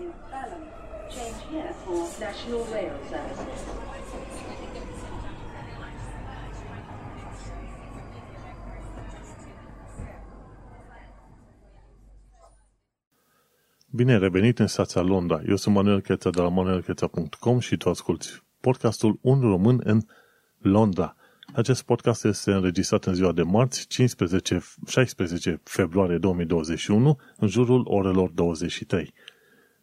is Balham. Change here for National Rail Services. Bine ai revenit în stația Londra. Eu sunt Manuel Cheța de la manuelcheța.com și tu asculti podcastul Un Român în Londra. Acest podcast este înregistrat în ziua de marți, 15, 16 februarie 2021, în jurul orelor 23.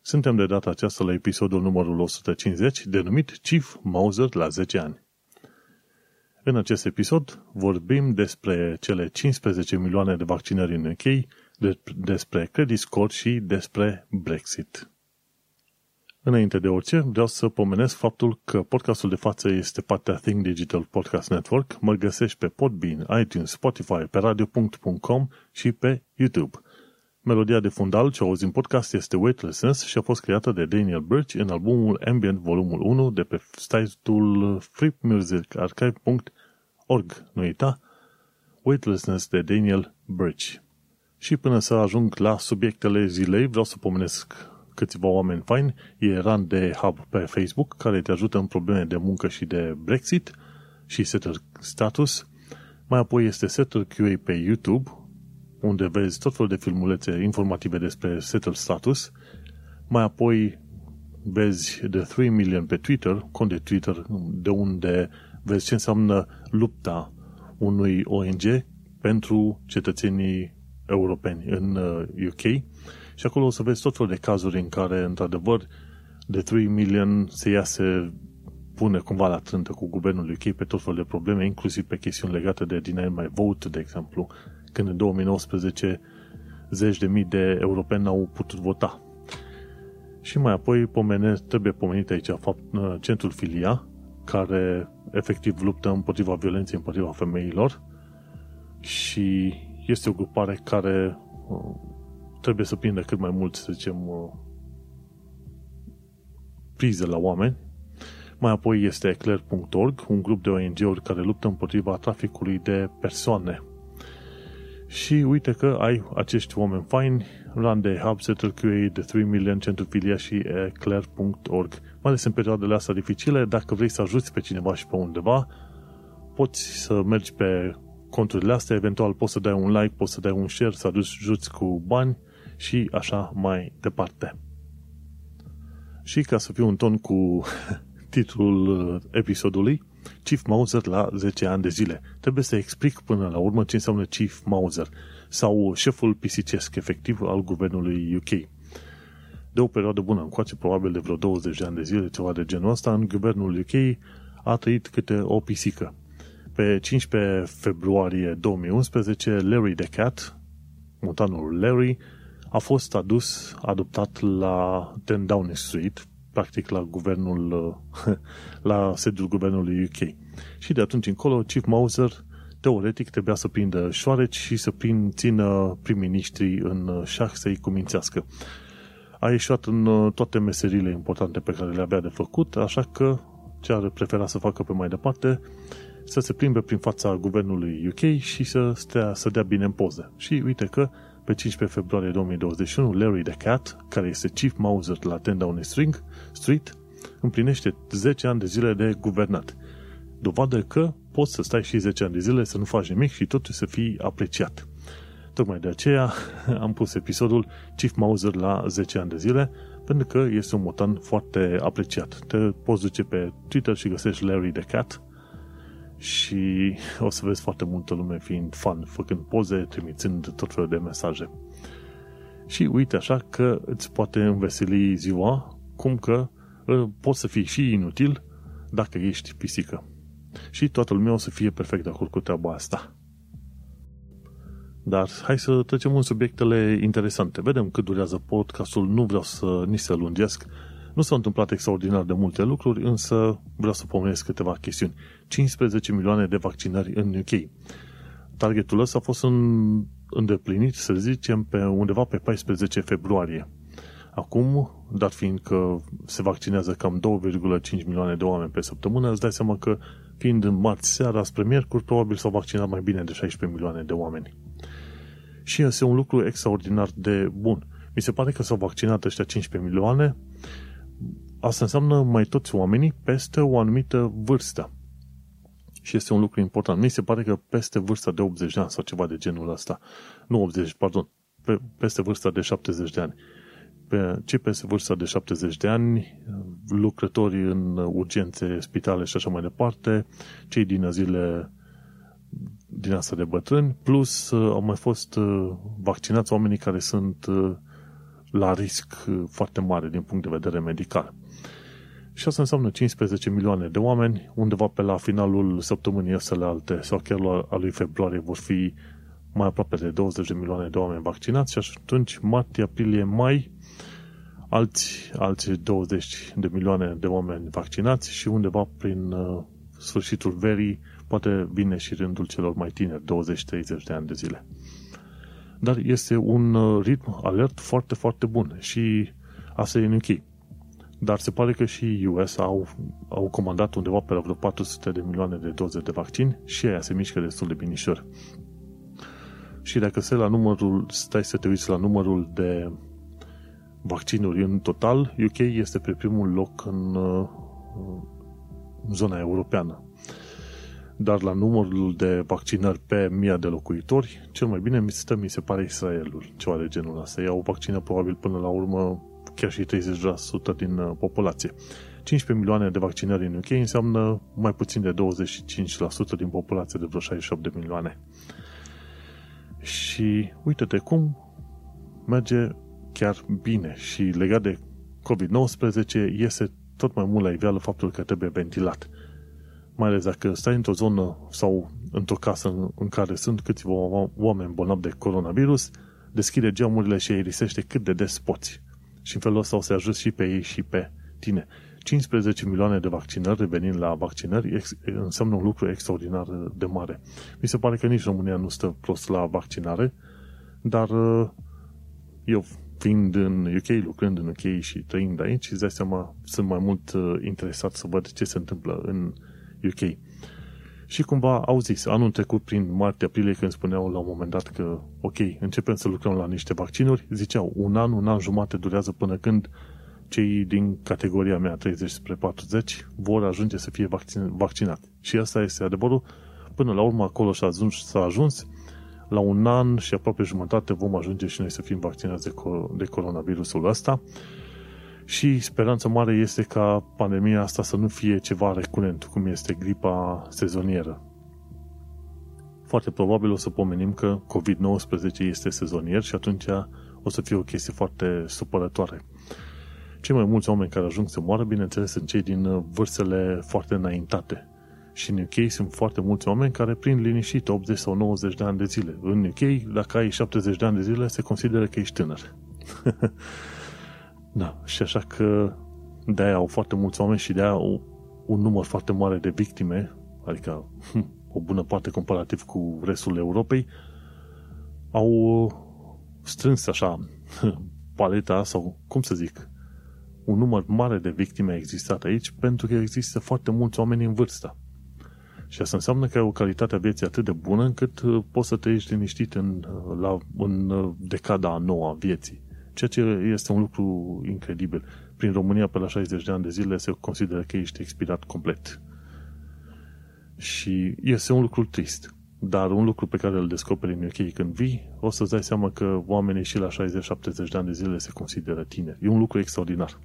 Suntem de data aceasta la episodul numărul 150, denumit Chief Mauser la 10 ani. În acest episod vorbim despre cele 15 milioane de vaccinări în UK, despre credit score și despre Brexit. Înainte de orice, vreau să pomenesc faptul că podcastul de față este partea Think Digital Podcast Network. Mă găsești pe Podbean, iTunes, Spotify, pe radio.com și pe YouTube. Melodia de fundal ce auzi în podcast este Weightlessness și a fost creată de Daniel Birch în albumul Ambient volumul 1 de pe site-ul freemusicarchive.org. Nu uita, Weightlessness de Daniel Birch. Și până să ajung la subiectele zilei, vreau să pomenesc câțiva oameni faini. E Run de Hub pe Facebook, care te ajută în probleme de muncă și de Brexit și Setter Status. Mai apoi este Setter QA pe YouTube, unde vezi tot felul de filmulețe informative despre Setter Status. Mai apoi vezi The 3 Million pe Twitter, cont de Twitter, de unde vezi ce înseamnă lupta unui ONG pentru cetățenii europeni în UK uh, și acolo o să vezi tot felul de cazuri în care, într-adevăr, de 3 million se iase pune cumva la trântă cu guvernul UK pe tot felul de probleme, inclusiv pe chestiuni legate de deny my vote, de exemplu, când în 2019 zeci de mii de europeni au putut vota. Și mai apoi pomene, trebuie pomenit aici fapt, uh, centrul Filia, care efectiv luptă împotriva violenței împotriva femeilor și este o grupare care uh, trebuie să prindă cât mai mult, să zicem, uh, prize la oameni. Mai apoi este eclair.org, un grup de ONG-uri care luptă împotriva traficului de persoane. Și uite că ai acești oameni faini, Run de Hub, Settle QA, de 3 Million, Centru Filia și eclair.org. Mai ales în perioadele astea dificile, dacă vrei să ajuți pe cineva și pe undeva, poți să mergi pe conturile astea, eventual poți să dai un like, poți să dai un share, să ajuți cu bani și așa mai departe. Și ca să fiu un ton cu titlul episodului, Chief Mauser la 10 ani de zile. Trebuie să explic până la urmă ce înseamnă Chief Mauser sau șeful pisicesc efectiv al guvernului UK. De o perioadă bună încoace, probabil de vreo 20 de ani de zile, ceva de genul ăsta, în guvernul UK a trăit câte o pisică. Pe 15 februarie 2011, Larry the Cat, mutanul Larry, a fost adus, adoptat la 10 Downing Street, practic la guvernul, la sediul guvernului UK. Și de atunci încolo, Chief Mauser, teoretic, trebuia să prindă șoareci și să prin, țină prim-ministrii în șah să-i cumințească. A ieșit în toate meserile importante pe care le avea de făcut, așa că ce ar prefera să facă pe mai departe, să se plimbe prin fața guvernului UK și să, stea, să dea bine în poză. Și uite că pe 15 februarie 2021, Larry the Cat, care este Chief Mauser la 10 Downing Street, împlinește 10 ani de zile de guvernat. Dovadă că poți să stai și 10 ani de zile să nu faci nimic și totuși să fii apreciat. Tocmai de aceea am pus episodul Chief Mauser la 10 ani de zile, pentru că este un motan foarte apreciat. Te poți duce pe Twitter și găsești Larry the Cat și o să vezi foarte multă lume fiind fan, făcând poze, trimițând tot felul de mesaje. Și uite așa că îți poate înveseli ziua, cum că poți să fii și inutil dacă ești pisică. Și toată lumea o să fie perfect de acord cu treaba asta. Dar hai să trecem în subiectele interesante. Vedem cât durează podcastul, nu vreau să ni se lungesc, nu s-au întâmplat extraordinar de multe lucruri, însă vreau să pomenesc câteva chestiuni. 15 milioane de vaccinări în UK. Targetul ăsta a fost în, îndeplinit, să zicem, pe undeva pe 14 februarie. Acum, dat fiind că se vaccinează cam 2,5 milioane de oameni pe săptămână, îți dai seama că fiind în marți seara spre miercuri, probabil s-au vaccinat mai bine de 16 milioane de oameni. Și este un lucru extraordinar de bun Mi se pare că s-au vaccinat ăștia 15 milioane. Asta înseamnă mai toți oamenii peste o anumită vârstă. Și este un lucru important. Mi se pare că peste vârsta de 80 de ani sau ceva de genul ăsta. Nu 80, pardon. Pe, peste vârsta de 70 de ani. Pe, cei peste vârsta de 70 de ani, lucrători în urgențe, spitale și așa mai departe, cei din zile din asta de bătrâni, plus uh, au mai fost uh, vaccinați oamenii care sunt uh, la risc foarte mare din punct de vedere medical. Și asta înseamnă 15 milioane de oameni, undeva pe la finalul săptămânii astea alte sau chiar la a lui februarie vor fi mai aproape de 20 de milioane de oameni vaccinați și atunci martie, aprilie, mai alți, alți 20 de milioane de oameni vaccinați și undeva prin uh, sfârșitul verii poate vine și rândul celor mai tineri, 20-30 de ani de zile. Dar este un uh, ritm alert foarte, foarte bun și asta e în UK. Dar se pare că și US au, au comandat undeva pe la vreo 400 de milioane de doze de vaccin și aia se mișcă destul de binișor. Și dacă se la numărul, stai să te uiți la numărul de vaccinuri în total, UK este pe primul loc în, uh, în zona europeană dar la numărul de vaccinări pe mii de locuitori, cel mai bine mi stă, mi se pare, Israelul, ceva de genul ăsta. Ei au vaccină probabil până la urmă chiar și 30% din uh, populație. 15 milioane de vaccinări în UK înseamnă mai puțin de 25% din populație de vreo 68 de milioane. Și uite-te cum merge chiar bine și legat de COVID-19 iese tot mai mult la iveală faptul că trebuie ventilat mai ales dacă stai într-o zonă sau într-o casă în care sunt câțiva oameni bolnavi de coronavirus, deschide geamurile și aerisește cât de des poți. Și în felul ăsta o să ajut și pe ei și pe tine. 15 milioane de vaccinări, revenind la vaccinări, înseamnă un lucru extraordinar de mare. Mi se pare că nici România nu stă prost la vaccinare, dar uh, eu fiind în UK, lucrând în UK și trăind aici, îți dai seama, sunt mai mult uh, interesat să văd ce se întâmplă în UK. Și cumva au zis, anul trecut, prin martie-aprilie, când spuneau la un moment dat că, ok, începem să lucrăm la niște vaccinuri, ziceau, un an, un an jumate durează până când cei din categoria mea, 30 spre 40, vor ajunge să fie vaccin, vaccinați. Și asta este adevărul. Până la urmă, acolo s-a ajuns, s-a ajuns la un an și aproape jumătate vom ajunge și noi să fim vaccinați de, de coronavirusul ăsta și speranța mare este ca pandemia asta să nu fie ceva recurent, cum este gripa sezonieră. Foarte probabil o să pomenim că COVID-19 este sezonier și atunci o să fie o chestie foarte supărătoare. Cei mai mulți oameni care ajung să moară, bineînțeles, sunt cei din vârstele foarte înaintate. Și în UK sunt foarte mulți oameni care prind liniștit 80 sau 90 de ani de zile. În UK, dacă ai 70 de ani de zile, se consideră că ești tânăr. Da, și așa că de-aia au foarte mulți oameni și de-aia un număr foarte mare de victime, adică hm, o bună parte comparativ cu restul Europei, au strâns așa paleta sau, cum să zic, un număr mare de victime a existat aici pentru că există foarte mulți oameni în vârstă. Și asta înseamnă că ai o calitate a vieții atât de bună încât uh, poți să trăiești liniștit în, uh, la, în uh, decada a noua a vieții ceea ce este un lucru incredibil. Prin România, pe la 60 de ani de zile, se consideră că ești expirat complet. Și este un lucru trist. Dar un lucru pe care îl descoperi în UK când vii, o să-ți dai seama că oamenii și la 60-70 de ani de zile se consideră tineri. E un lucru extraordinar.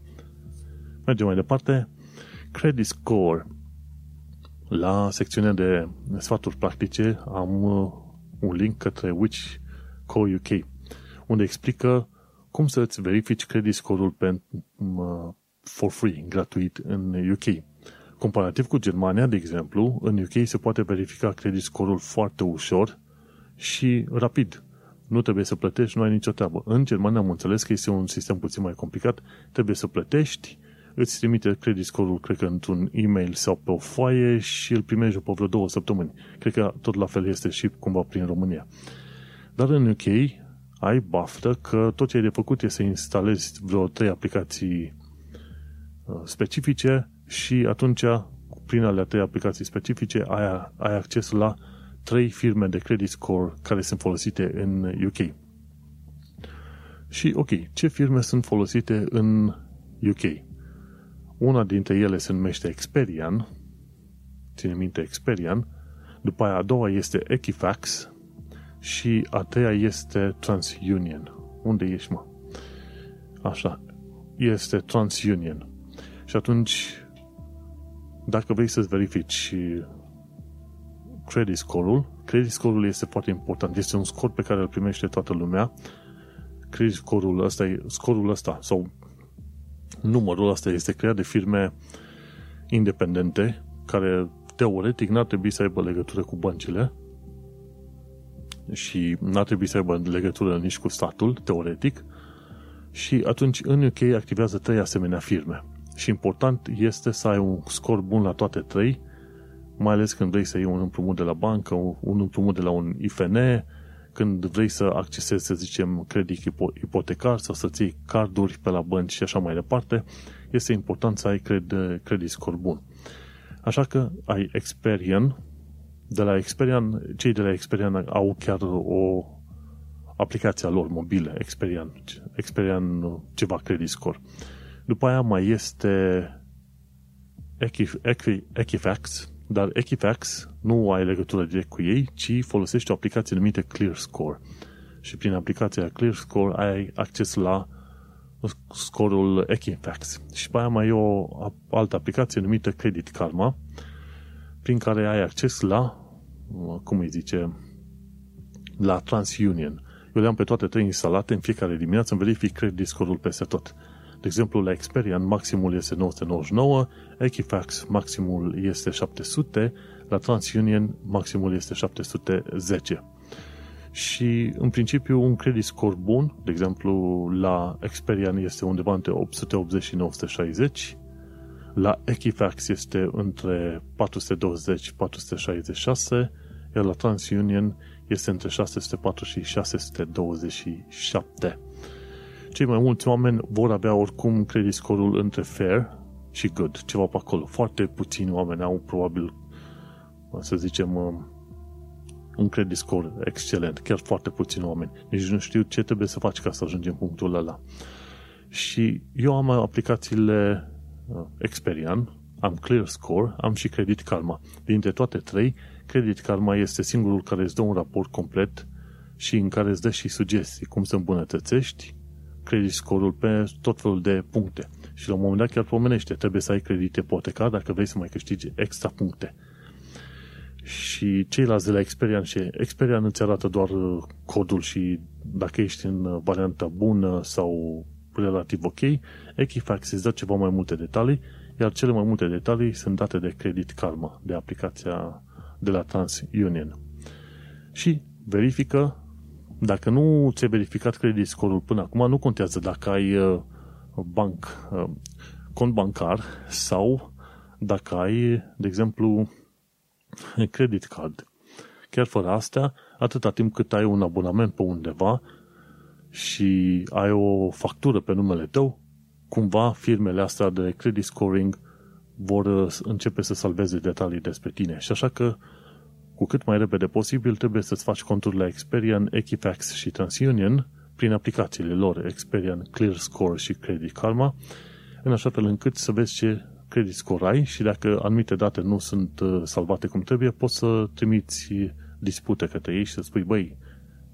Mergem mai departe. Credit Score. La secțiunea de sfaturi practice am uh, un link către Which Co UK, unde explică cum să-ți verifici credit score-ul pe, for free, gratuit, în UK. Comparativ cu Germania, de exemplu, în UK se poate verifica credit score-ul foarte ușor și rapid. Nu trebuie să plătești, nu ai nicio treabă. În Germania am înțeles că este un sistem puțin mai complicat, trebuie să plătești, îți trimite credit score-ul, cred că într-un e-mail sau pe o foaie și îl primești după vreo două săptămâni. Cred că tot la fel este și cumva prin România. Dar în UK ai baftă că tot ce ai de făcut este să instalezi vreo trei aplicații uh, specifice și atunci, prin alea trei aplicații specifice, ai, ai acces la trei firme de credit score care sunt folosite în UK. Și, ok, ce firme sunt folosite în UK? Una dintre ele se numește Experian, ține minte Experian, după aia a doua este Equifax și a treia este TransUnion. Unde ești, mă? Așa, este TransUnion. Și atunci, dacă vrei să-ți verifici credit score-ul, credit score-ul este foarte important. Este un scor pe care îl primește toată lumea. Credit score-ul ăsta, scorul ăsta sau numărul ăsta este creat de firme independente care teoretic n-ar trebui să aibă legătură cu băncile și n-ar trebui să aibă legătură nici cu statul, teoretic, și atunci în UK activează trei asemenea firme. Și important este să ai un scor bun la toate trei, mai ales când vrei să iei un împrumut de la bancă, un împrumut de la un IFN, când vrei să accesezi, să zicem, credit ipotecar sau să-ți iei carduri pe la bănci și așa mai departe, este important să ai cred, credit score bun. Așa că ai Experian, de la Experian, cei de la Experian au chiar o aplicația lor mobilă, Experian, Experian ceva credit score. După aia mai este Equifax, dar Equifax nu ai legătură direct cu ei, ci folosește o aplicație numită ClearScore. Și prin aplicația ClearScore ai acces la scorul Equifax. Și pe aia mai e o altă aplicație numită Credit Karma, prin care ai acces la, cum îi zice, la TransUnion. Eu le-am pe toate trei instalate, în fiecare dimineață îmi verific credit score-ul peste tot. De exemplu, la Experian maximul este 999, Equifax maximul este 700, la TransUnion maximul este 710. Și, în principiu, un credit score bun, de exemplu, la Experian este undeva între 880 și 960, la Equifax este între 420-466, iar la TransUnion este între 604 și 627. Cei mai mulți oameni vor avea oricum credit score-ul între fair și good, ceva pe acolo. Foarte puțini oameni au probabil, să zicem, um, un credit score excelent. Chiar foarte puțini oameni. Nici nu știu ce trebuie să faci ca să ajungi în punctul ăla. Și eu am aplicațiile uh, Experian, am Clear Score, am și Credit Karma. Dintre toate trei, Credit Karma este singurul care îți dă un raport complet și în care îți dă și sugestii cum să îmbunătățești credit score-ul pe tot felul de puncte. Și la un moment dat chiar pomenește, trebuie să ai credit ipotecar dacă vrei să mai câștigi extra puncte. Și ceilalți de la Experian și Experian îți arată doar uh, codul și dacă ești în uh, varianta bună sau relativ ok, Equifax îți dă ceva mai multe detalii, iar cele mai multe detalii sunt date de Credit Karma, de aplicația de la TransUnion. Și verifică dacă nu ți-ai verificat credit score-ul până acum, nu contează dacă ai uh, banc, uh, cont bancar sau dacă ai, de exemplu, credit card. Chiar fără astea, atâta timp cât ai un abonament pe undeva și ai o factură pe numele tău, cumva firmele astea de credit scoring vor uh, începe să salveze detalii despre tine. Și așa că cu cât mai repede posibil trebuie să-ți faci conturi la Experian, Equifax și TransUnion prin aplicațiile lor Experian, ClearScore și Credit Karma, în așa fel încât să vezi ce credit score ai și dacă anumite date nu sunt uh, salvate cum trebuie, poți să trimiți dispute către ei și să spui, băi,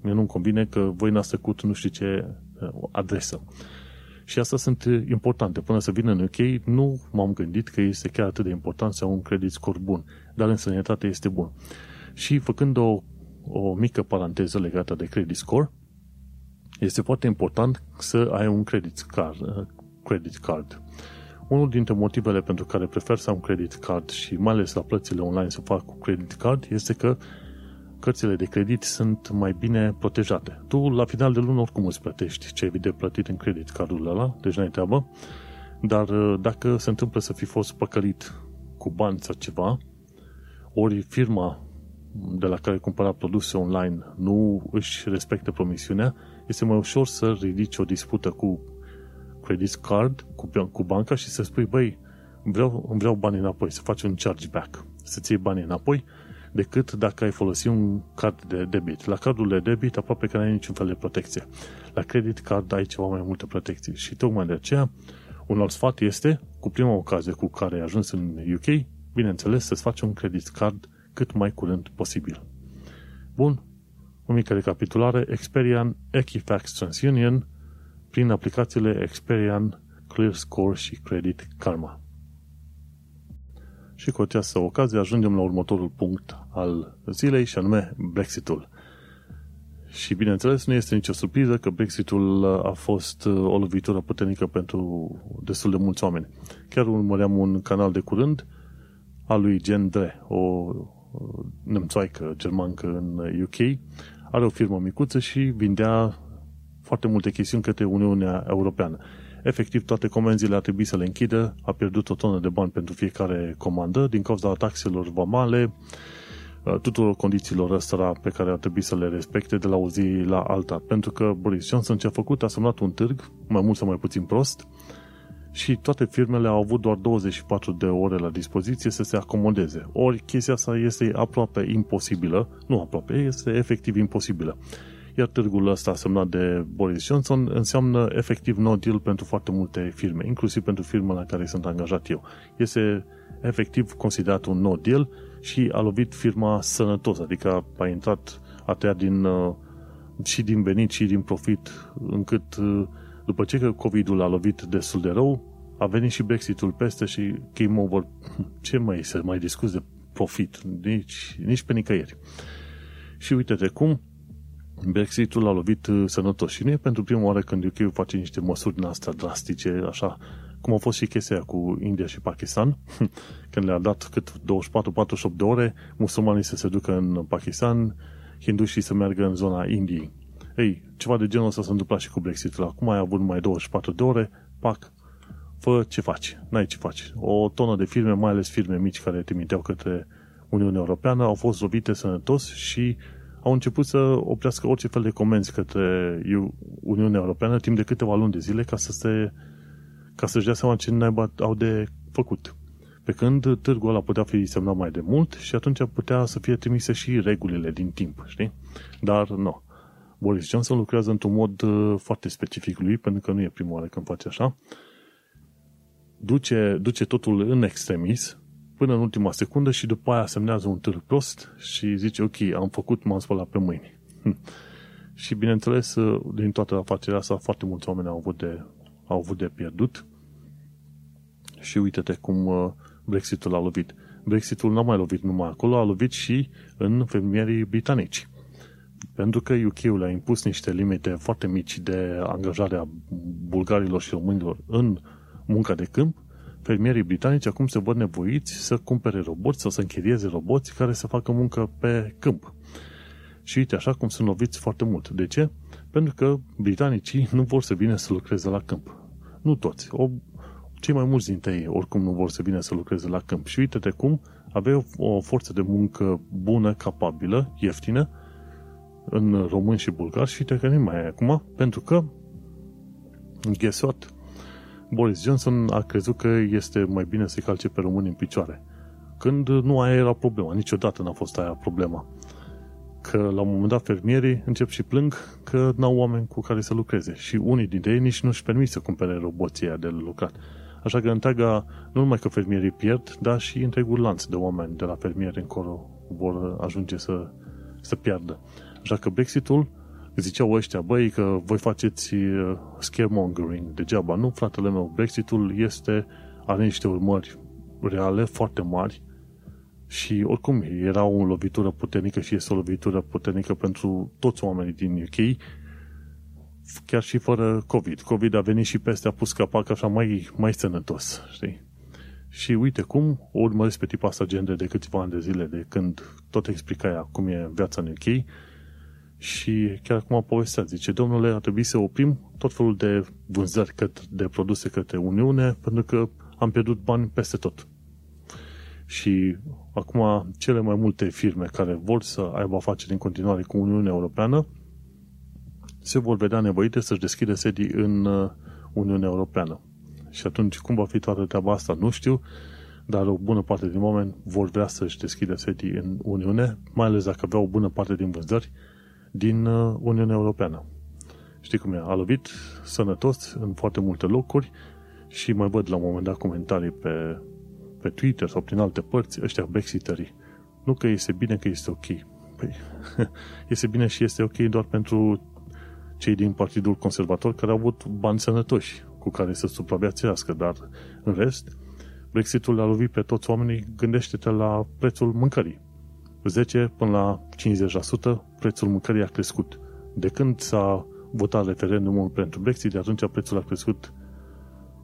mie nu-mi convine că voi n-ați trecut nu știu ce uh, adresă. Și astea sunt importante. Până să vină în UK, nu m-am gândit că este chiar atât de important să au un credit score bun, dar în sănătate este bun. Și făcând o, o mică paranteză legată de credit score, este foarte important să ai un credit card. Credit card. Unul dintre motivele pentru care prefer să am un credit card și mai ales la plățile online să fac cu credit card este că cărțile de credit sunt mai bine protejate. Tu, la final de lună, oricum îți plătești ce ai de plătit în credit cardul ăla, deci n-ai treabă, dar dacă se întâmplă să fi fost păcălit cu bani sau ceva, ori firma de la care cumpăra produse online nu își respectă promisiunea, este mai ușor să ridici o dispută cu credit card, cu, cu banca și să spui, băi, vreau, vreau bani înapoi, să faci un chargeback, să-ți iei banii înapoi, decât dacă ai folosit un card de debit. La cardul de debit aproape că nu ai niciun fel de protecție. La credit card ai ceva mai multă protecție și tocmai de aceea un alt sfat este, cu prima ocazie cu care ai ajuns în UK, bineînțeles, să-ți faci un credit card cât mai curând posibil. Bun, o mică recapitulare, Experian Equifax TransUnion prin aplicațiile Experian Clear Score și Credit Karma. Și cu această ocazie ajungem la următorul punct al zilei și anume Brexitul. Și bineînțeles nu este nicio surpriză că Brexitul a fost o lovitură puternică pentru destul de mulți oameni. Chiar urmăream un canal de curând al lui Gen Dre, o nemțoaică germancă în UK, are o firmă micuță și vindea foarte multe chestiuni către Uniunea Europeană. Efectiv, toate comenzile a trebuit să le închidă, a pierdut o tonă de bani pentru fiecare comandă din cauza taxelor vamale, uh, tuturor condițiilor ăstora pe care ar trebui să le respecte de la o zi la alta. Pentru că Boris Johnson ce a făcut, a semnat un târg, mai mult sau mai puțin prost, și toate firmele au avut doar 24 de ore la dispoziție să se acomodeze. Ori chestia asta este aproape imposibilă, nu aproape, este efectiv imposibilă. Iar târgul ăsta semnat de Boris Johnson înseamnă efectiv no deal pentru foarte multe firme, inclusiv pentru firma la care sunt angajat eu. Este efectiv considerat un no deal și a lovit firma sănătos, adică a intrat, a tăiat din, uh, și din venit și din profit, încât uh, după ce COVID-ul a lovit destul de rău, a venit și Brexitul peste și game over. Ce mai să mai discuți de profit? Nici, nici pe nicăieri. Și uite-te cum Brexitul a lovit uh, sănătos și nu e pentru prima oară când UK face niște măsuri din astea drastice, așa cum a fost și chestia cu India și Pakistan, când le-a dat cât 24-48 de ore, musulmanii să se ducă în Pakistan, hindușii să meargă în zona Indiei. Ei, ceva de genul ăsta s-a întâmplat și cu Brexitul. Acum ai avut numai 24 de ore, pac, fă ce faci, n-ai ce faci. O tonă de firme, mai ales firme mici care trimiteau către Uniunea Europeană, au fost lovite sănătos și au început să oprească orice fel de comenzi către Uniunea Europeană timp de câteva luni de zile ca să se ca să-și dea seama ce naiba au de făcut. Pe când târgul ăla putea fi semnat mai de mult și atunci putea să fie trimise și regulile din timp, știi? Dar nu. Boris Johnson lucrează într-un mod uh, foarte specific lui, pentru că nu e prima oară când face așa. Duce, duce totul în extremis, până în ultima secundă și după aia semnează un târg prost și zice, ok, am făcut, m-am spălat pe mâini. Hm. și bineînțeles, uh, din toată afacerea asta, foarte mulți oameni au avut de, au avut de pierdut. Și uite-te cum uh, Brexitul a lovit. Brexitul n-a mai lovit numai acolo, a lovit și în fermierii britanici. Pentru că UK-ul a impus niște limite foarte mici de angajare a bulgarilor și românilor în munca de câmp, fermierii britanici acum se văd nevoiți să cumpere roboți sau să închirieze roboți care să facă muncă pe câmp. Și uite, așa cum sunt loviți foarte mult. De ce? Pentru că britanicii nu vor să vină să lucreze la câmp. Nu toți. O, cei mai mulți dintre ei oricum nu vor să vină să lucreze la câmp. Și uite-te cum avea o, o forță de muncă bună, capabilă, ieftină, în români și bulgari și uite că nu mai e acum, pentru că guess what? Boris Johnson a crezut că este mai bine să-i calce pe români în picioare. Când nu aia era problema, niciodată n-a fost aia problema. Că la un moment dat fermierii încep și plâng că n-au oameni cu care să lucreze și unii dintre ei nici nu-și permit să cumpere roboții de lucrat. Așa că întreaga, nu numai că fermierii pierd, dar și întregul lanț de oameni de la fermieri încolo vor ajunge să, să piardă. Așa că Brexitul ziceau ăștia, băi, că voi faceți uh, scaremongering degeaba. Nu, fratele meu, Brexitul este, are niște urmări reale, foarte mari și oricum era o lovitură puternică și este o lovitură puternică pentru toți oamenii din UK, chiar și fără COVID. COVID a venit și peste, a pus capac așa mai, mai sănătos, știi? Și uite cum o urmăresc pe tipa asta gender de câțiva ani de zile, de când tot explica ea cum e viața în UK, și chiar acum povestea, zice, domnule, ar trebui să oprim tot felul de vânzări către, de produse către Uniune, pentru că am pierdut bani peste tot. Și acum cele mai multe firme care vor să aibă afaceri în continuare cu Uniunea Europeană se vor vedea nevoite să-și deschidă sedii în uh, Uniunea Europeană. Și atunci, cum va fi toată treaba asta, nu știu, dar o bună parte din oameni vor vrea să-și deschidă sedii în Uniune, mai ales dacă aveau o bună parte din vânzări din uh, Uniunea Europeană. Știi cum e? A lovit sănătos în foarte multe locuri și mai văd la un moment dat comentarii pe, pe Twitter sau prin alte părți, ăștia Brexiterii. Nu că este bine, că este ok. Păi, este bine și este ok doar pentru cei din Partidul Conservator care au avut bani sănătoși cu care să supraviețuiască, dar în rest, Brexitul l-a lovit pe toți oamenii, gândește-te la prețul mâncării. 10 până la 50% prețul mâncării a crescut. De când s-a votat referendumul pentru Brexit, de atunci prețul a crescut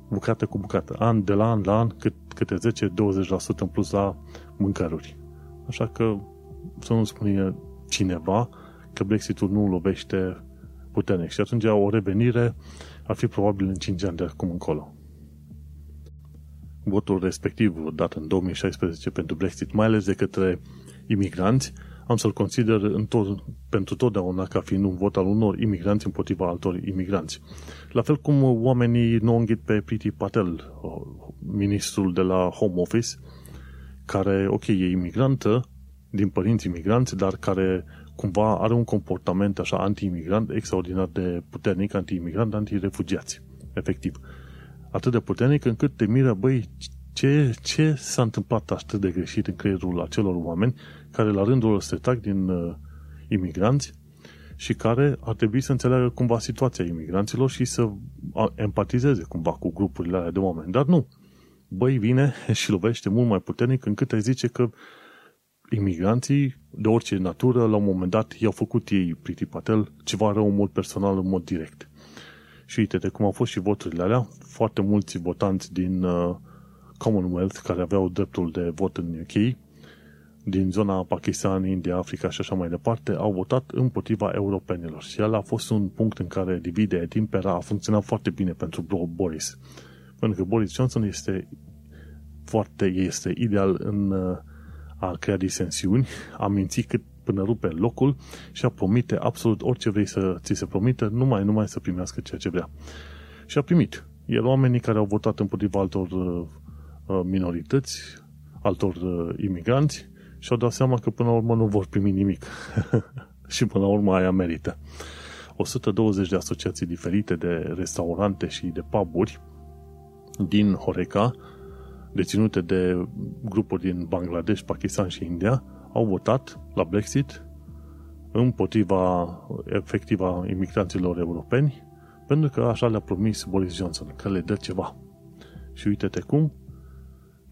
bucată cu bucată, an de la an la an, cât, câte 10-20% în plus la mâncăruri. Așa că să nu spune cineva că Brexitul nu lovește puternic și atunci o revenire ar fi probabil în 5 ani de acum încolo. Votul respectiv dat în 2016 pentru Brexit, mai ales de către imigranți, am să-l consider în tot, pentru totdeauna ca fiind un vot al unor imigranți împotriva altor imigranți. La fel cum oamenii nu înghit pe Priti Patel, ministrul de la Home Office, care, ok, e imigrantă, din părinți imigranți, dar care cumva are un comportament așa anti-imigrant extraordinar de puternic, anti-imigrant, anti-refugiați, efectiv. Atât de puternic încât te miră, băi, ce, ce s-a întâmplat atât de greșit în creierul acelor oameni care la rândul lor se trag din uh, imigranți și care ar trebui să înțeleagă cumva situația imigranților și să empatizeze cumva cu grupurile alea de oameni. Dar nu. Băi, vine și lovește mult mai puternic încât ai zice că imigranții de orice natură, la un moment dat, i-au făcut ei, Priti Patel, ceva rău în mod personal, în mod direct. Și uite de cum au fost și voturile alea, foarte mulți votanți din uh, Commonwealth, care aveau dreptul de vot în UK, din zona Pakistan, India, Africa și așa mai departe, au votat împotriva europenilor. Și ăla a fost un punct în care divide timpera a funcționat foarte bine pentru Boris. Pentru că Boris Johnson este foarte, este ideal în uh, a crea disensiuni, a minți cât până rupe locul și a promite absolut orice vrei să ți se promite, numai, numai să primească ceea ce vrea. Și a primit. Iar oamenii care au votat împotriva altor uh, uh, minorități, altor uh, imigranți, și-au dat seama că până la urmă nu vor primi nimic. și până la urmă aia merită. 120 de asociații diferite de restaurante și de puburi din Horeca deținute de grupuri din Bangladesh, Pakistan și India, au votat la Brexit împotriva efectiva imigranților europeni, pentru că așa le-a promis Boris Johnson, că le dă ceva. Și uite-te cum,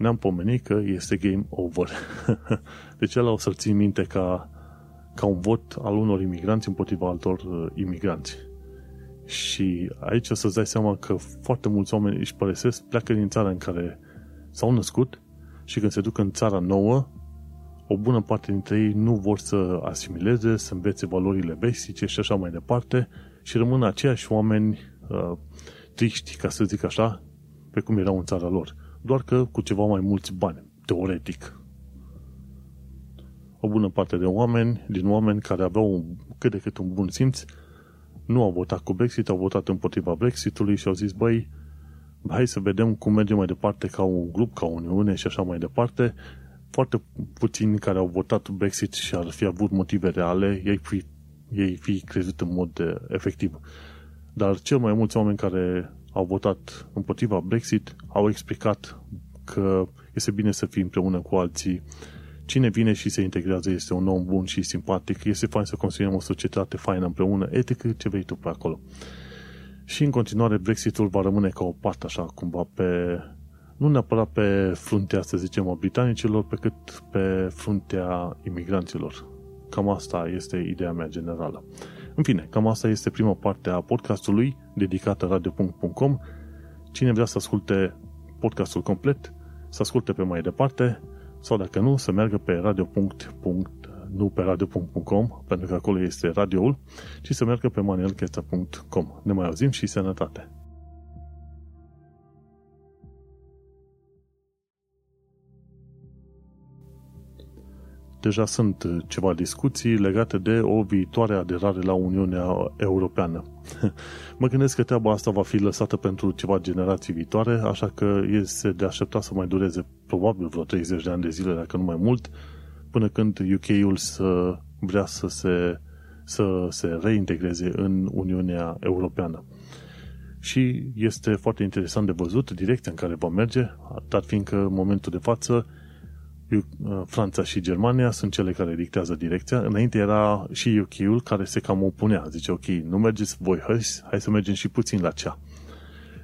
ne-am pomenit că este game over. deci ăla o să-l țin minte ca, ca un vot al unor imigranți împotriva altor uh, imigranți. Și aici o să-ți dai seama că foarte mulți oameni își părăsesc, pleacă din țara în care s-au născut și când se duc în țara nouă, o bună parte dintre ei nu vor să asimileze, să învețe valorile basice și așa mai departe și rămân aceiași oameni uh, triști, ca să zic așa, pe cum erau în țara lor. Doar că cu ceva mai mulți bani, teoretic. O bună parte de oameni, din oameni care aveau un, cât de cât un bun simț, nu au votat cu Brexit, au votat împotriva Brexitului și au zis, băi, hai să vedem cum mergem mai departe ca un grup, ca o Uniune și așa mai departe. Foarte puțini care au votat Brexit și ar fi avut motive reale, ei fi, ei fi crezut în mod de, efectiv. Dar cel mai mulți oameni care au votat împotriva Brexit au explicat că este bine să fii împreună cu alții. Cine vine și se integrează este un om bun și simpatic, este fain să construim o societate faină împreună, etic, ce vrei tu pe acolo. Și în continuare Brexitul va rămâne ca o parte așa cumva pe nu neapărat pe fruntea, să zicem, a britanicilor, pe cât pe fruntea imigranților. Cam asta este ideea mea generală. În fine, cam asta este prima parte a podcastului dedicată radio.com. Cine vrea să asculte podcastul complet, să asculte pe mai departe sau dacă nu, să meargă pe radio.com nu pe radio.com, pentru că acolo este radioul, ci să meargă pe manuelchesta.com. Ne mai auzim și sănătate! Deja sunt ceva discuții legate de o viitoare aderare la Uniunea Europeană. mă gândesc că treaba asta va fi lăsată pentru ceva generații viitoare, așa că este de așteptat să mai dureze probabil vreo 30 de ani de zile, dacă nu mai mult, până când UK-ul să vrea să se să se reintegreze în Uniunea Europeană. Și este foarte interesant de văzut direcția în care va merge, dat fiindcă în momentul de față uh, Franța și Germania sunt cele care dictează direcția. Înainte era și UK-ul care se cam opunea. Zice, ok, nu mergeți voi, hai, hai să mergem și puțin la cea.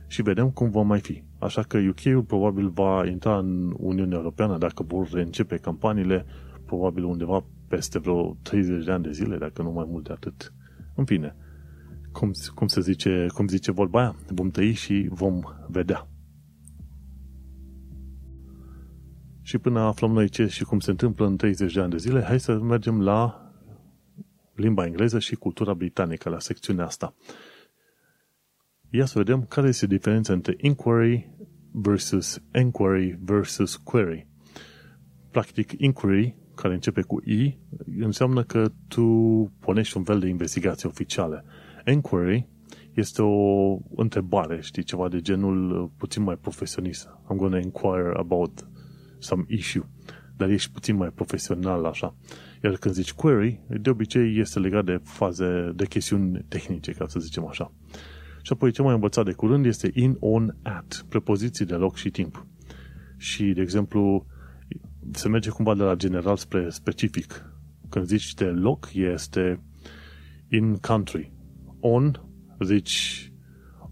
Și vedem cum va mai fi. Așa că UK-ul probabil va intra în Uniunea Europeană dacă vor reîncepe campaniile, probabil undeva peste vreo 30 de ani de zile, dacă nu mai mult de atât. În fine, cum, cum se zice, cum zice vorba aia, vom tăi și vom vedea. Și până aflăm noi ce și cum se întâmplă în 30 de ani de zile, hai să mergem la limba engleză și cultura britanică, la secțiunea asta. Ia să vedem care este diferența între inquiry versus enquiry versus query. Practic, inquiry, care începe cu I, înseamnă că tu punești un fel de investigație oficială. Enquiry este o întrebare, știi, ceva de genul uh, puțin mai profesionist. I'm gonna inquire about some issue. Dar ești puțin mai profesional așa. Iar când zici query, de obicei este legat de faze, de chestiuni tehnice, ca să zicem așa. Și apoi ce mai învățat de curând este in, on, at, prepoziții de loc și timp. Și, de exemplu, se merge cumva de la general spre specific. Când zici de loc, este in country. On, zici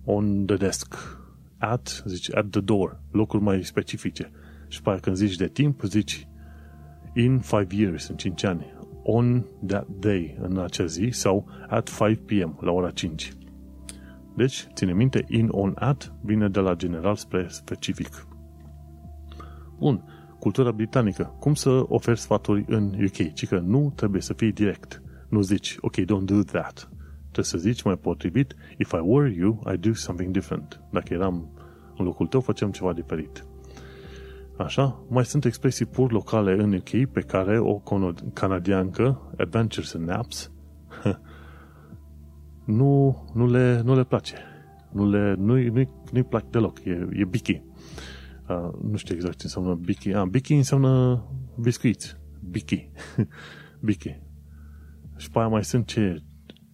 on the desk. At, zici at the door. Locuri mai specifice. Și pe aia când zici de timp, zici in five years, în 5 ani. On that day, în acea zi, sau at 5 p.m., la ora 5. Deci, ține minte, in, on, at vine de la general spre specific. Bun. Cultura britanică. Cum să oferi sfaturi în UK? Ci că nu trebuie să fii direct. Nu zici, ok, don't do that. Trebuie să zici mai potrivit, if I were you, I'd do something different. Dacă eram în locul tău, facem ceva diferit. Așa, mai sunt expresii pur locale în UK pe care o canadiancă, Adventures and Naps, nu, nu, le, nu le place. Nu le, nu-i, nu-i, nu-i plac deloc. E, e bichi. Uh, nu știu exact ce înseamnă bichi. Ah, bichi înseamnă biscuiți. Bichi. bichi. Și pe aia mai sunt ce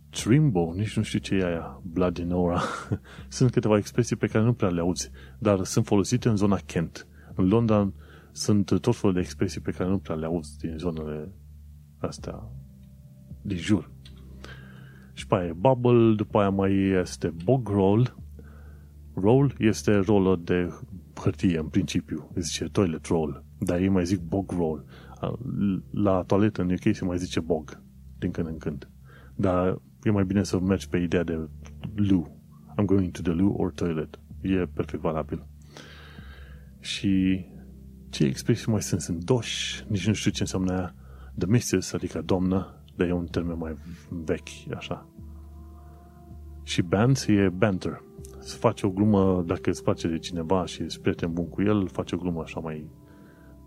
Trimbo, nici nu știu ce e aia, Bloody Nora. sunt câteva expresii pe care nu prea le auzi, dar sunt folosite în zona Kent. În Londra sunt tot felul de expresii pe care nu prea le auzi din zonele astea din jur. Și pe aia bubble, după aia mai este bog roll. Roll este rolă de hârtie, în principiu. Zice toilet roll. Dar ei mai zic bog roll. La toaletă în UK se mai zice bog, din când în când. Dar e mai bine să mergi pe ideea de loo. I'm going to the loo or toilet. E perfect valabil. Și ce expresii mai sunt? Sunt doși, nici nu știu ce înseamnă aia. The missus, adică doamnă, dar e un termen mai vechi, așa. Și band e banter. Să faci o glumă, dacă îți place de cineva și ești prieten bun cu el, faci o glumă așa mai,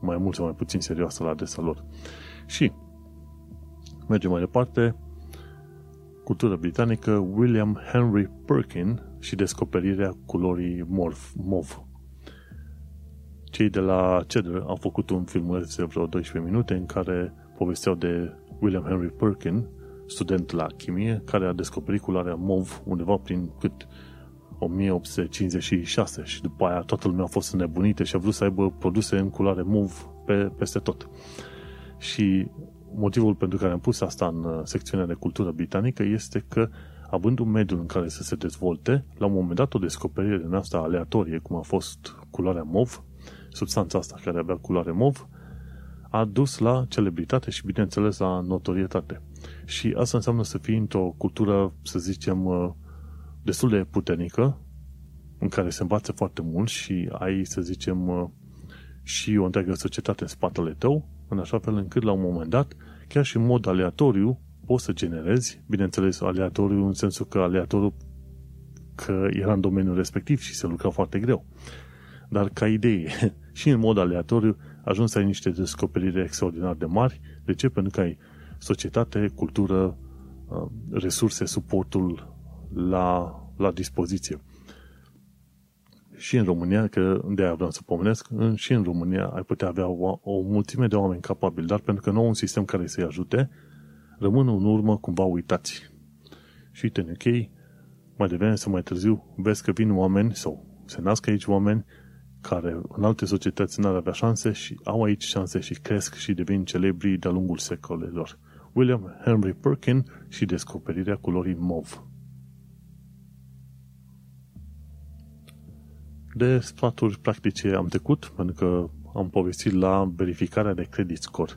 mai mult sau mai puțin serioasă la adresa lor. Și mergem mai departe. Cultura britanică, William Henry Perkin și descoperirea culorii morf, mov. Cei de la Cedar au făcut un filmuleț de vreo 12 minute în care povesteau de William Henry Perkin, student la chimie, care a descoperit culoarea MOV undeva prin cât 1856 și după aia toată lumea a fost înnebunită și a vrut să aibă produse în culoare MOV pe, peste tot. Și motivul pentru care am pus asta în uh, secțiunea de cultură britanică este că având un mediu în care să se dezvolte, la un moment dat o descoperire din asta aleatorie, cum a fost culoarea MOV, substanța asta care avea culoare MOV, a dus la celebritate și, bineînțeles, la notorietate. Și asta înseamnă să fii într-o cultură, să zicem, uh, destul de puternică, în care se învață foarte mult și ai, să zicem, uh, și o întreagă societate în spatele tău, în așa fel încât, la un moment dat, chiar și în mod aleatoriu, poți să generezi, bineînțeles, aleatoriu în sensul că aleatoriu că era în domeniul respectiv și se lucra foarte greu. Dar ca idee, și în mod aleatoriu, ajungi să ai niște descoperiri extraordinar de mari. De ce? Pentru că ai societate, cultură, uh, resurse, suportul la, la dispoziție. Și în România, că de aia vreau să pomenesc, și în România ai putea avea o, o mulțime de oameni capabili, dar pentru că nu au un sistem care să-i ajute, rămân în urmă cumva uitați. Și uite, în UK, mai devreme sau mai târziu, vezi că vin oameni sau se nasc aici oameni care în alte societăți n-ar avea șanse și au aici șanse și cresc și devin celebri de-a lungul secolelor. William Henry Perkin și descoperirea culorii mov. De sfaturi practice am trecut, pentru că am povestit la verificarea de credit score.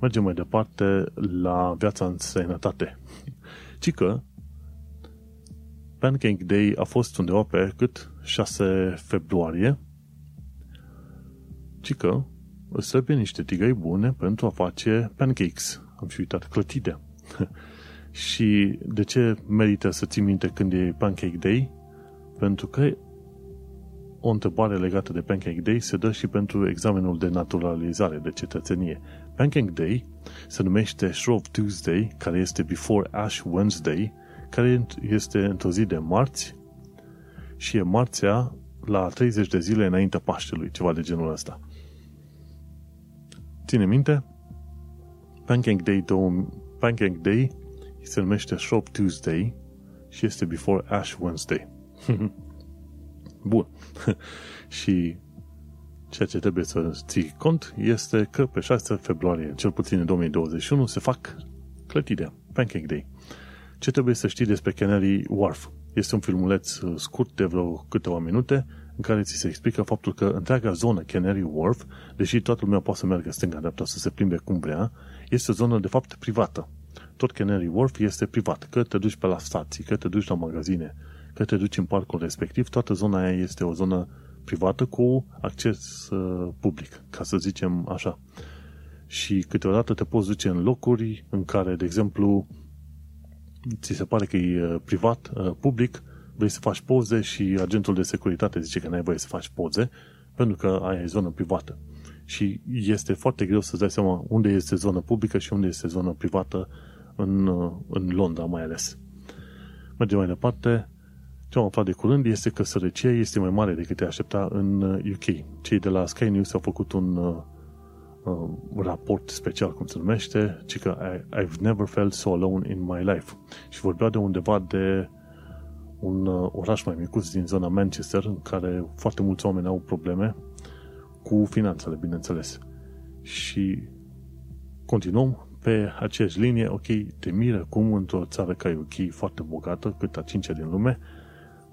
Mergem mai departe la viața în sănătate. Ci că Pancake Day a fost undeva pe cât 6 februarie, ci că îți trebuie niște tigăi bune pentru a face pancakes. Am și uitat, clătite. și de ce merită să ții minte când e Pancake Day? Pentru că o întrebare legată de Pancake Day se dă și pentru examenul de naturalizare de cetățenie. Pancake Day se numește Shrove Tuesday, care este Before Ash Wednesday, care este într-o zi de marți și e marțea la 30 de zile înaintea Paștelui, ceva de genul ăsta. Ține minte? Pancake Day, două, Pancake Day se numește Shrove Tuesday și este Before Ash Wednesday. Bun. și ceea ce trebuie să ții cont este că pe 6 februarie, cel puțin în 2021, se fac clătirea, Pancake Day. Ce trebuie să știi despre Canary Wharf? Este un filmuleț uh, scurt de vreo câteva minute în care ți se explică faptul că întreaga zonă Canary Wharf, deși toată lumea poate să meargă stânga-dreapta să se plimbe cum vrea, este o zonă de fapt privată. Tot Canary Wharf este privat, că te duci pe la stații, că te duci la magazine, că te duci în parcul respectiv, toată zona aia este o zonă privată cu acces uh, public, ca să zicem așa. Și câteodată te poți duce în locuri în care, de exemplu, ți se pare că e uh, privat, uh, public, vrei să faci poze și agentul de securitate zice că n-ai voie să faci poze pentru că aia e zonă privată. Și este foarte greu să-ți dai seama unde este zonă publică și unde este zonă privată în, uh, în Londra mai ales. Mergem mai departe. Ce am aflat de curând este că sărăcia este mai mare decât te aștepta în UK. Cei de la Sky News au făcut un uh, raport special, cum se numește, ci că I, I've never felt so alone in my life. Și vorbea de undeva de un uh, oraș mai micuț din zona Manchester, în care foarte mulți oameni au probleme cu finanțele, bineînțeles. Și continuăm pe aceeași linie, ok, te miră cum într-o țară ca UK, foarte bogată, cât a cincea din lume,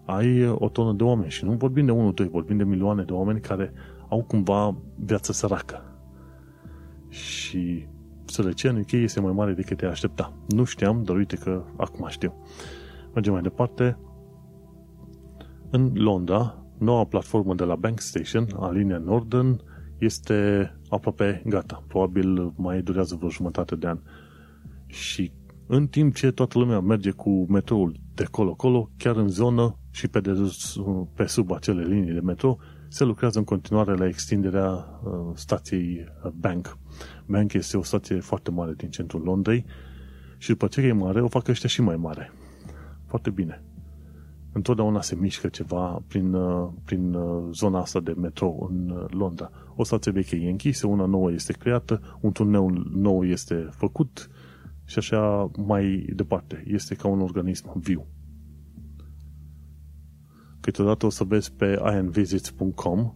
ai o tonă de oameni și nu vorbim de unul, doi, vorbim de milioane de oameni care au cumva viață săracă și sărăcia în UK este mai mare decât te aștepta. Nu știam, dar uite că acum știu. Mergem mai departe. În Londra, noua platformă de la Bank Station, a linia Northern, este aproape gata. Probabil mai durează vreo jumătate de an. Și în timp ce toată lumea merge cu metroul de colo-colo, chiar în zonă și pe, de, pe sub acele linii de metro, se lucrează în continuare la extinderea uh, stației uh, Bank. Bank este o stație foarte mare din centrul Londrei și după ce e mare, o fac ăștia și mai mare. Foarte bine. Întotdeauna se mișcă ceva prin, uh, prin zona asta de metro în Londra. O stație veche e închisă, una nouă este creată, un tunel nou este făcut și așa mai departe. Este ca un organism viu. Câteodată o să vezi pe invisits.com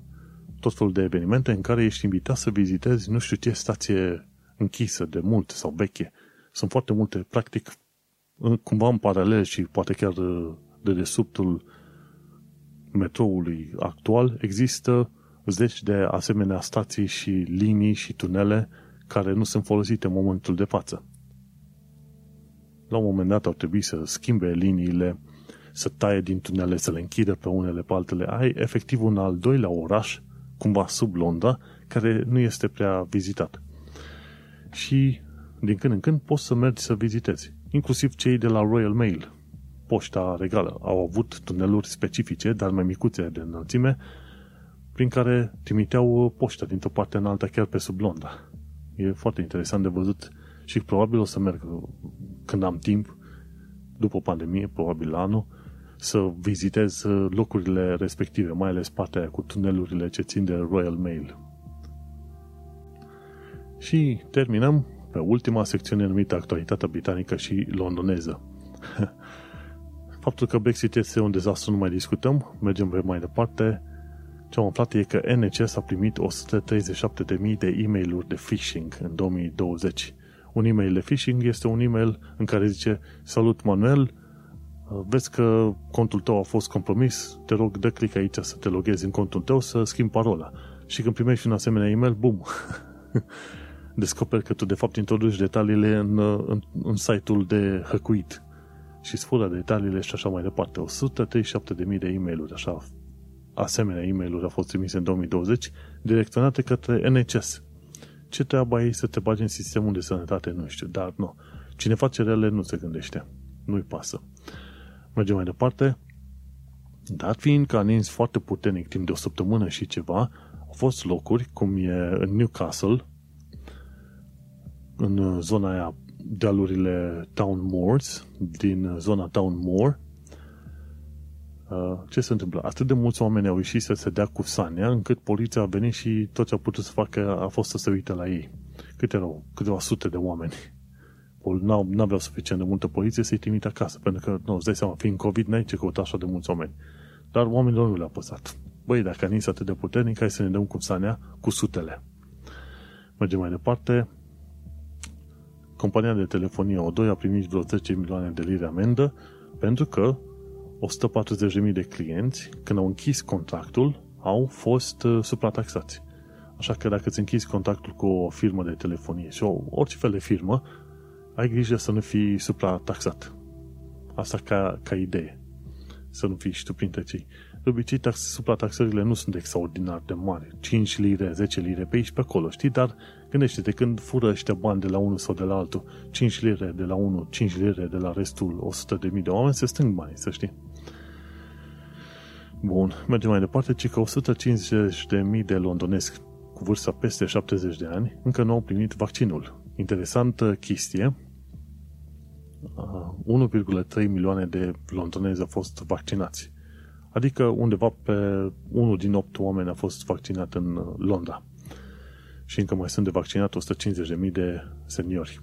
tot felul de evenimente în care ești invitat să vizitezi nu știu ce stație închisă de mult sau veche. Sunt foarte multe, practic, cumva în paralel și poate chiar de desubtul metroului actual, există zeci de asemenea stații și linii și tunele care nu sunt folosite în momentul de față. La un moment dat au trebuit să schimbe liniile să taie din tunele, să le închidă pe unele pe altele. Ai efectiv un al doilea oraș, cumva sub Londra, care nu este prea vizitat. Și din când în când poți să mergi să vizitezi. Inclusiv cei de la Royal Mail, poșta regală, au avut tuneluri specifice, dar mai micuțe de înălțime, prin care trimiteau poșta dintr-o parte în alta chiar pe sub Londra. E foarte interesant de văzut și probabil o să merg când am timp, după pandemie, probabil la anul, să vizitez locurile respective, mai ales partea aia cu tunelurile ce țin de Royal Mail. Și terminăm pe ultima secțiune numită Actualitatea Britanică și Londoneză. Faptul că Brexit este un dezastru nu mai discutăm, mergem pe mai departe. Ce am aflat e că NHS a primit 137.000 de e mail de phishing în 2020. Un e-mail de phishing este un e-mail în care zice Salut Manuel, vezi că contul tău a fost compromis, te rog, dă click aici să te loghezi în contul tău, să schimbi parola. Și când primești un asemenea e-mail, bum, descoperi că tu de fapt introduci detaliile în, în, în site-ul de hăcuit și îți fură detaliile și așa mai departe. 137.000 de e-mail-uri, așa, asemenea e-mail-uri au fost trimise în 2020, direcționate către NHS. Ce treaba e să te bagi în sistemul de sănătate, nu știu, dar nu. Cine face rele nu se gândește. Nu-i pasă. Mergem mai departe. Dat fiind că a nins foarte puternic timp de o săptămână și ceva, au fost locuri, cum e în Newcastle, în zona aia dealurile Town Moors, din zona Town Moor, uh, ce se întâmplă? Atât de mulți oameni au ieșit să se dea cu Sania, încât poliția a venit și tot ce a putut să facă a fost să se uite la ei. Câte erau? Câteva sute de oameni. N-au, n-aveau suficient de multă poliție să-i trimit acasă, pentru că, nu, îți dai seama, fiind COVID, n-ai ce căuta așa de mulți oameni. Dar oamenilor nu le-a păsat. Băi, dacă a nins atât de puternic, hai să ne dăm cu Sania cu sutele. Mergem mai departe. Compania de telefonie O2 a primit vreo 10 milioane de lire amendă pentru că 140.000 de clienți, când au închis contractul, au fost uh, suprataxați. Așa că dacă îți închizi contractul cu o firmă de telefonie și o, orice fel de firmă, ai grijă să nu fii suprataxat. Asta ca, ca idee. Să nu fii și tu printre cei. De obicei, tax, suprataxările nu sunt extraordinar de mari. 5 lire, 10 lire pe aici, pe acolo, știi? Dar gândește-te, când fură ăștia bani de la unul sau de la altul, 5 lire de la unul, 5 lire de la restul, 100 de mii de oameni, se strâng bani, să știi. Bun, mergem mai departe, ci că 150 de mii de londonesc cu vârsta peste 70 de ani încă nu au primit vaccinul. Interesantă chestie, 1,3 milioane de londonezi au fost vaccinați. Adică undeva pe unul din 8 oameni a fost vaccinat în Londra. Și încă mai sunt de vaccinat 150.000 de seniori.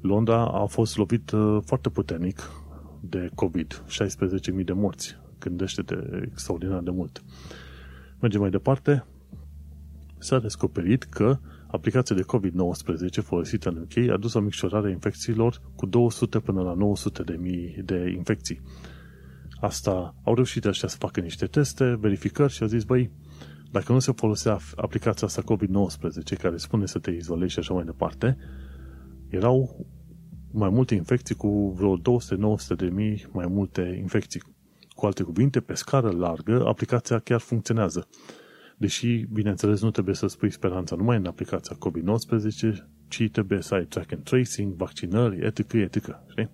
Londra a fost lovit uh, foarte puternic de COVID, 16.000 de morți. Gândește-te extraordinar de mult. Mergem mai departe. S-a descoperit că aplicația de COVID-19 folosită în UK a dus o micșorare a infecțiilor cu 200 până la 900 de mii de infecții. Asta au reușit ăștia să facă niște teste, verificări și au zis, băi, dacă nu se folosea aplicația asta COVID-19 care spune să te izolezi și așa mai departe, erau mai multe infecții cu vreo 200-900 de mii mai multe infecții. Cu alte cuvinte, pe scară largă, aplicația chiar funcționează. Deși, bineînțeles, nu trebuie să spui speranța numai în aplicația COVID-19, ci trebuie să ai track and tracing, vaccinări, etc., etc., știi?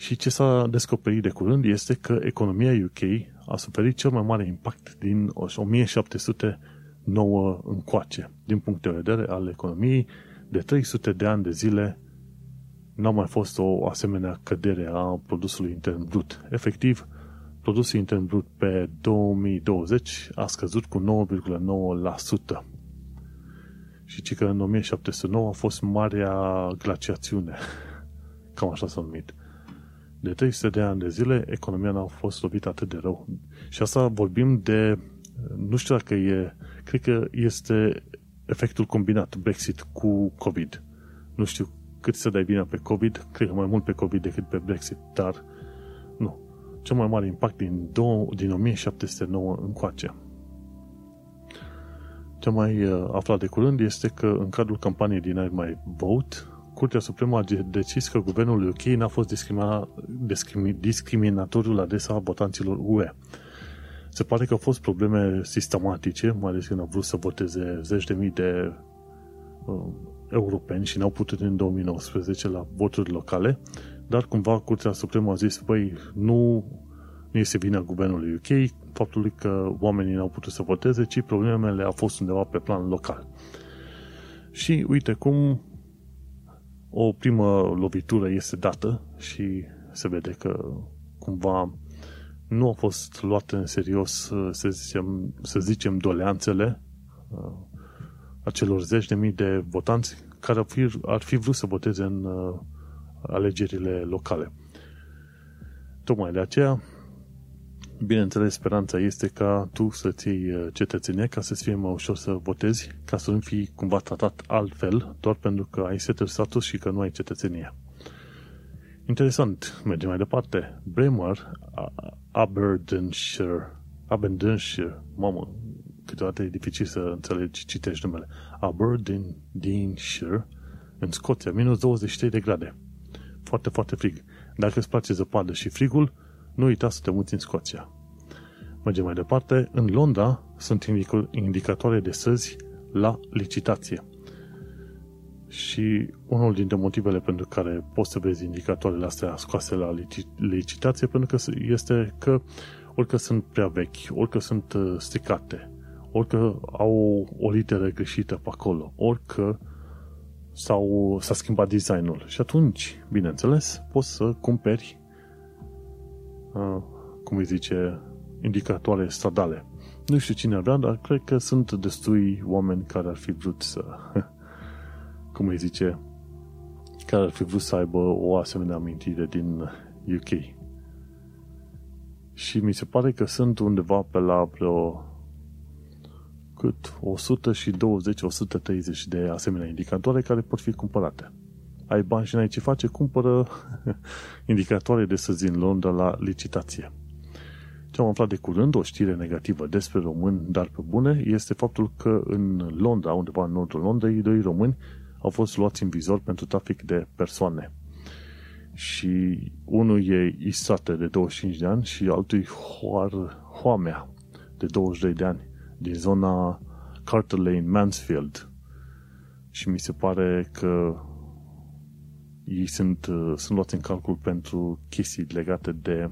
Și ce s-a descoperit de curând este că economia UK a suferit cel mai mare impact din 1709 încoace. Din punct de vedere al economiei, de 300 de ani de zile n-a mai fost o asemenea cădere a produsului intern brut. Efectiv, produsul intern brut pe 2020 a scăzut cu 9,9%. Și ci că în 1709 a fost marea glaciațiune. Cam așa s-a numit. De 300 de ani de zile, economia n-a fost lovită atât de rău. Și asta vorbim de, nu știu dacă e, cred că este efectul combinat Brexit cu COVID. Nu știu cât să dai bine pe COVID, cred că mai mult pe COVID decât pe Brexit, dar nu. Cel mai mare impact din, două, din 1709 încoace. Ce mai uh, aflat de curând este că în cadrul campaniei din I My Vote, Curtea Supremă a decis că guvernul UK n-a fost discriminat, discriminatoriu la adresa votanților UE. Se pare că au fost probleme sistematice, mai ales când au vrut să voteze zeci de mii de uh, europeni și n-au putut în 2019 la voturi locale, dar cumva Curtea Supremă a zis, băi, nu, nu este vina guvernului UK faptului că oamenii n-au putut să voteze, ci problemele au fost undeva pe plan local. Și uite cum o primă lovitură este dată și se vede că cumva nu au fost luate în serios, să zicem, să zicem doleanțele uh, acelor zeci de mii de votanți care ar fi, ar fi vrut să voteze în uh, alegerile locale. Tocmai de aceea, bineînțeles, speranța este ca tu să-ți iei uh, cetățenia ca să-ți fie mai ușor să votezi, ca să nu fii cumva tratat altfel, doar pentru că ai setul status și că nu ai cetățenia. Interesant, mergem mai departe. Bremer, Aberdeenshire, Aberdeenshire, mamă, câteodată e dificil să înțelegi, citești numele. Aberdeenshire, în Scoția, minus 23 de grade. Foarte, foarte frig. Dacă îți place zăpadă și frigul, nu uita să te muți în Scoția. Mergem mai departe. În Londra sunt indicatoare de săzi la licitație. Și unul dintre motivele pentru care poți să vezi indicatoarele astea scoase la licitație pentru că este că orică sunt prea vechi, orică sunt uh, stricate, orică au o literă greșită pe acolo, orică sau s-a schimbat designul. Și atunci, bineînțeles, poți să cumperi, uh, cum îi zice, indicatoare stradale. Nu știu cine vrea, dar cred că sunt destui oameni care ar fi vrut să, cum îi zice, care ar fi vrut să aibă o asemenea amintire din UK. Și mi se pare că sunt undeva pe la vreo cât 120-130 de asemenea indicatoare care pot fi cumpărate. Ai bani și n-ai ce face, cumpără indicatoare de să în Londra la licitație. Ce am aflat de curând, o știre negativă despre români, dar pe bune, este faptul că în Londra, undeva în nordul Londrei, doi români au fost luați în vizor pentru trafic de persoane. Și unul e Isate de 25 de ani și altul Hoar, Hoamea de 22 de ani din zona Carter Lane, Mansfield. Și mi se pare că ei sunt, uh, sunt luați în calcul pentru chestii legate de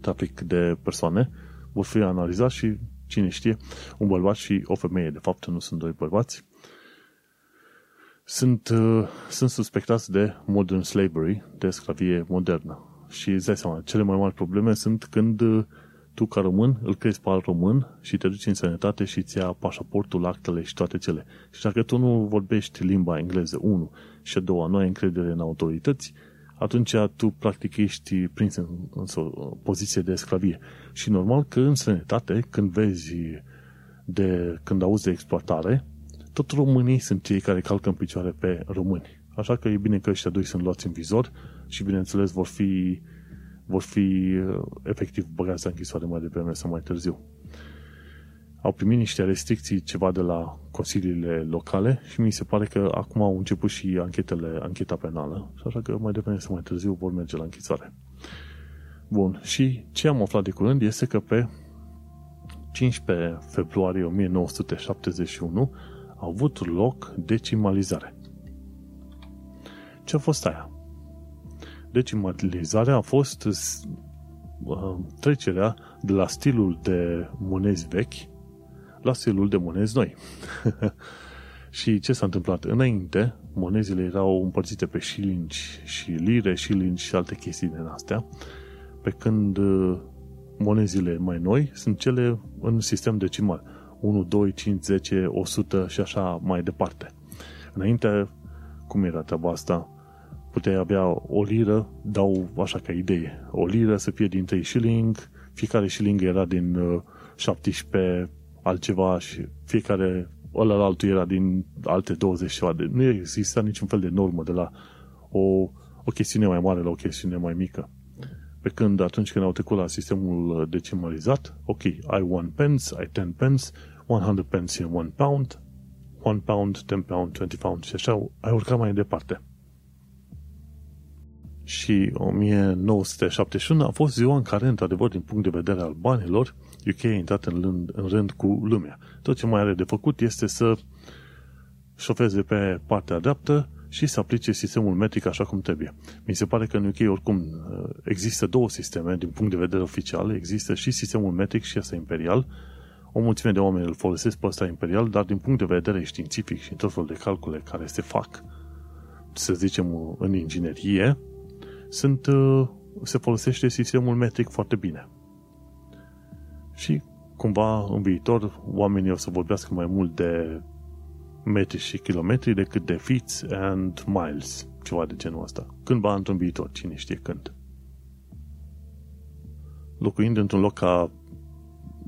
trafic de persoane. Vor fi analizați și, cine știe, un bărbat și o femeie, de fapt nu sunt doi bărbați, sunt, uh, sunt suspectați de modern slavery, de sclavie modernă. Și îți dai seama, cele mai mari probleme sunt când uh, tu ca român îl crezi pe alt român și te duci în sănătate și îți ia pașaportul, actele și toate cele. Și dacă tu nu vorbești limba engleză, unu, și a doua, nu ai încredere în autorități, atunci tu practic ești prins în, în o poziție de sclavie. Și normal că în sănătate, când vezi de, când auzi de exploatare, tot românii sunt cei care calcă în picioare pe români. Așa că e bine că ăștia doi sunt luați în vizor și bineînțeles vor fi vor fi uh, efectiv băgați la închisoare mai devreme sau mai târziu. Au primit niște restricții ceva de la consiliile locale și mi se pare că acum au început și anchetele, ancheta penală, și așa că mai devreme sau mai târziu vor merge la închisoare. Bun, și ce am aflat de curând este că pe 15 februarie 1971 a avut loc decimalizare. Ce a fost aia? Decimalizarea a fost uh, trecerea de la stilul de monezi vechi la stilul de monezi noi. și ce s-a întâmplat? Înainte, monezile erau împărțite pe șilingi și lire, șilingi și alte chestii din astea, pe când uh, monezile mai noi sunt cele în sistem decimal. 1, 2, 5, 10, 100 și așa mai departe. Înainte, cum era treaba asta? Puteai avea o liră, dau așa ca idee, o liră să fie din 3 shilling, fiecare shilling era din uh, 17 altceva și fiecare ăla altul era din alte 20 ceva. De, nu exista niciun fel de normă de la o, o chestiune mai mare la o chestiune mai mică. Pe când atunci când au trecut la sistemul decimalizat, ok, ai 1 pence, ai 10 pence, 100 pence e 1 pound, 1 pound, 10 pound, 20 pound și așa ai urcat mai departe și 1971 a fost ziua în care, într-adevăr, din punct de vedere al banilor, UK a intrat în rând, în rând cu lumea. Tot ce mai are de făcut este să șofeze pe partea dreaptă și să aplice sistemul metric așa cum trebuie. Mi se pare că în UK oricum există două sisteme din punct de vedere oficial. Există și sistemul metric și ăsta imperial. O mulțime de oameni îl folosesc pe ăsta imperial, dar din punct de vedere științific și tot felul de calcule care se fac, să zicem, în inginerie, sunt, uh, se folosește sistemul metric foarte bine. Și cumva în viitor oamenii o să vorbească mai mult de metri și kilometri decât de feet and miles, ceva de genul ăsta. Cândva într-un viitor, cine știe când. Locuind într-un loc ca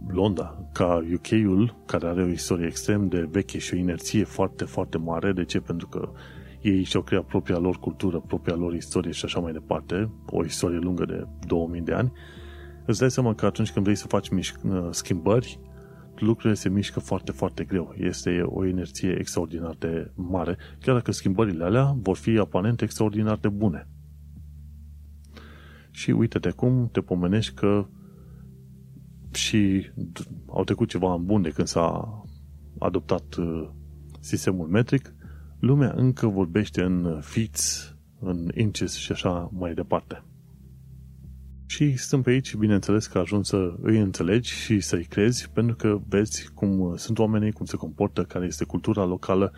Londra, ca UK-ul, care are o istorie extrem de veche și o inerție foarte, foarte mare. De ce? Pentru că ei și-au creat propria lor cultură, propria lor istorie și așa mai departe, o istorie lungă de 2000 de ani, îți dai seama că atunci când vrei să faci mișc- uh, schimbări, lucrurile se mișcă foarte, foarte greu. Este o inerție extraordinar de mare, chiar dacă schimbările alea vor fi aparent extraordinar de bune. Și uite-te cum te pomenești că și au trecut ceva în bun de când s-a adoptat uh, sistemul metric, lumea încă vorbește în feet, în inches și așa mai departe. Și stăm pe aici, bineînțeles că ajungi să îi înțelegi și să-i crezi, pentru că vezi cum sunt oamenii, cum se comportă, care este cultura locală,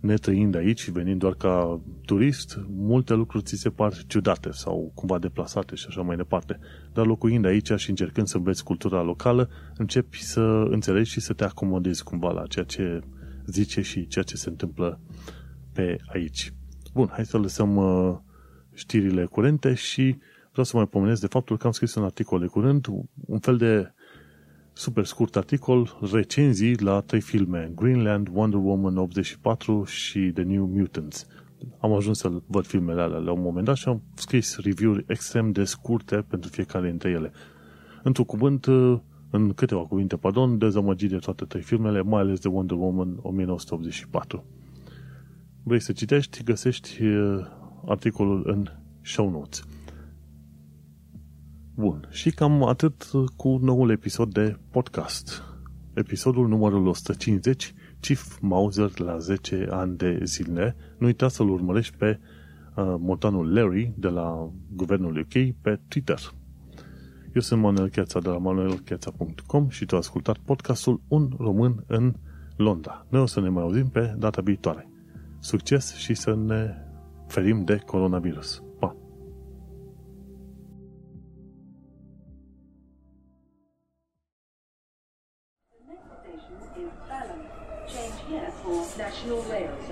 netrăind aici și venind doar ca turist, multe lucruri ți se par ciudate sau cumva deplasate și așa mai departe. Dar locuind aici și încercând să înveți cultura locală, începi să înțelegi și să te acomodezi cumva la ceea ce zice și ceea ce se întâmplă pe aici. Bun, hai să lăsăm uh, știrile curente și vreau să mai pomenesc de faptul că am scris un articol de curând, un fel de super scurt articol, recenzii la trei filme, Greenland, Wonder Woman 84 și The New Mutants. Am ajuns să văd filmele alea la un moment dat și am scris review-uri extrem de scurte pentru fiecare dintre ele. Într-un cuvânt, în câteva cuvinte, pardon, dezamăgit de toate trei filmele, mai ales de Wonder Woman 1984. Vrei să citești, găsești uh, articolul în show notes. Bun, și cam atât cu noul episod de podcast. Episodul numărul 150, Chief Mauser la 10 ani de zile. Nu uita să-l urmărești pe uh, montanul Larry de la Guvernul UK pe Twitter. Eu sunt Manuel Cheța de la manuelcheța.com și tu ai ascultat podcastul Un Român în Londra. Noi o să ne mai auzim pe data viitoare. Succes și să ne ferim de coronavirus. Change here for National Rail Services.